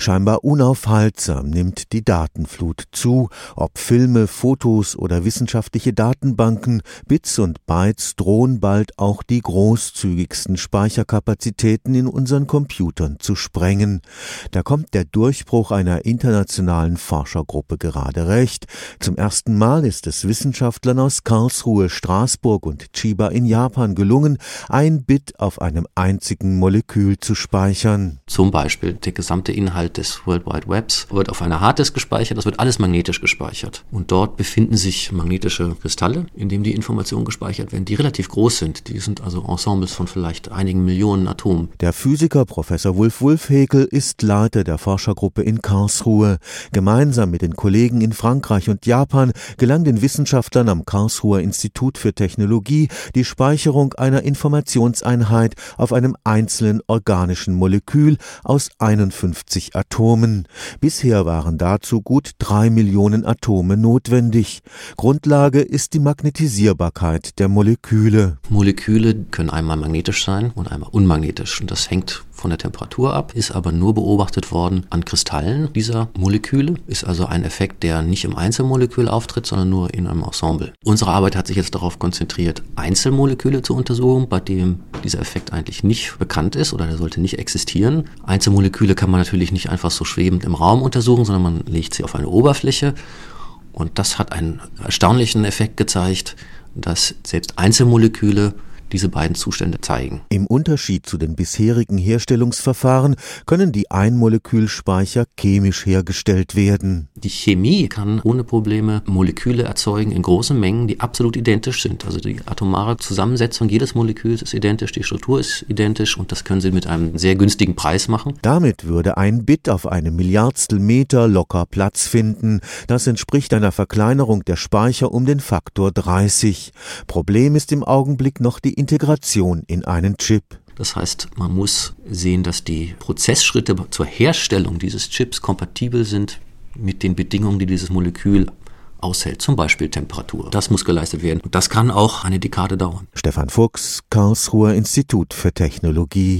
Scheinbar unaufhaltsam nimmt die Datenflut zu, ob Filme, Fotos oder wissenschaftliche Datenbanken, Bits und Bytes drohen bald auch die großzügigsten Speicherkapazitäten in unseren Computern zu sprengen. Da kommt der Durchbruch einer internationalen Forschergruppe gerade recht. Zum ersten Mal ist es Wissenschaftlern aus Karlsruhe, Straßburg und Chiba in Japan gelungen, ein Bit auf einem einzigen Molekül zu speichern. Zum Beispiel der gesamte Inhalt Inhalt des World Wide Webs wird auf einer Harddisk gespeichert, das wird alles magnetisch gespeichert. Und dort befinden sich magnetische Kristalle, in denen die Informationen gespeichert werden, die relativ groß sind. Die sind also Ensembles von vielleicht einigen Millionen Atomen. Der Physiker Professor Wulf Wulfhekel ist Leiter der Forschergruppe in Karlsruhe. Gemeinsam mit den Kollegen in Frankreich und Japan gelang den Wissenschaftlern am Karlsruher Institut für Technologie die Speicherung einer Informationseinheit auf einem einzelnen organischen Molekül aus 51 Atomen. Bisher waren dazu gut drei Millionen Atome notwendig. Grundlage ist die Magnetisierbarkeit der Moleküle. Moleküle können einmal magnetisch sein und einmal unmagnetisch. Und das hängt von der Temperatur ab, ist aber nur beobachtet worden an Kristallen dieser Moleküle, ist also ein Effekt, der nicht im Einzelmolekül auftritt, sondern nur in einem Ensemble. Unsere Arbeit hat sich jetzt darauf konzentriert, Einzelmoleküle zu untersuchen, bei dem dieser Effekt eigentlich nicht bekannt ist oder der sollte nicht existieren. Einzelmoleküle kann man natürlich nicht einfach so schwebend im Raum untersuchen, sondern man legt sie auf eine Oberfläche und das hat einen erstaunlichen Effekt gezeigt, dass selbst Einzelmoleküle diese beiden Zustände zeigen. Im Unterschied zu den bisherigen Herstellungsverfahren können die Einmolekülspeicher chemisch hergestellt werden. Die Chemie kann ohne Probleme Moleküle erzeugen in großen Mengen, die absolut identisch sind. Also die atomare Zusammensetzung jedes Moleküls ist identisch, die Struktur ist identisch und das können sie mit einem sehr günstigen Preis machen. Damit würde ein Bit auf einem Milliardstel Meter locker Platz finden. Das entspricht einer Verkleinerung der Speicher um den Faktor 30. Problem ist im Augenblick noch die Integration in einen Chip. Das heißt, man muss sehen, dass die Prozessschritte zur Herstellung dieses Chips kompatibel sind mit den Bedingungen, die dieses Molekül aushält, zum Beispiel Temperatur. Das muss geleistet werden. Und das kann auch eine Dekade dauern. Stefan Fuchs, Karlsruher Institut für Technologie.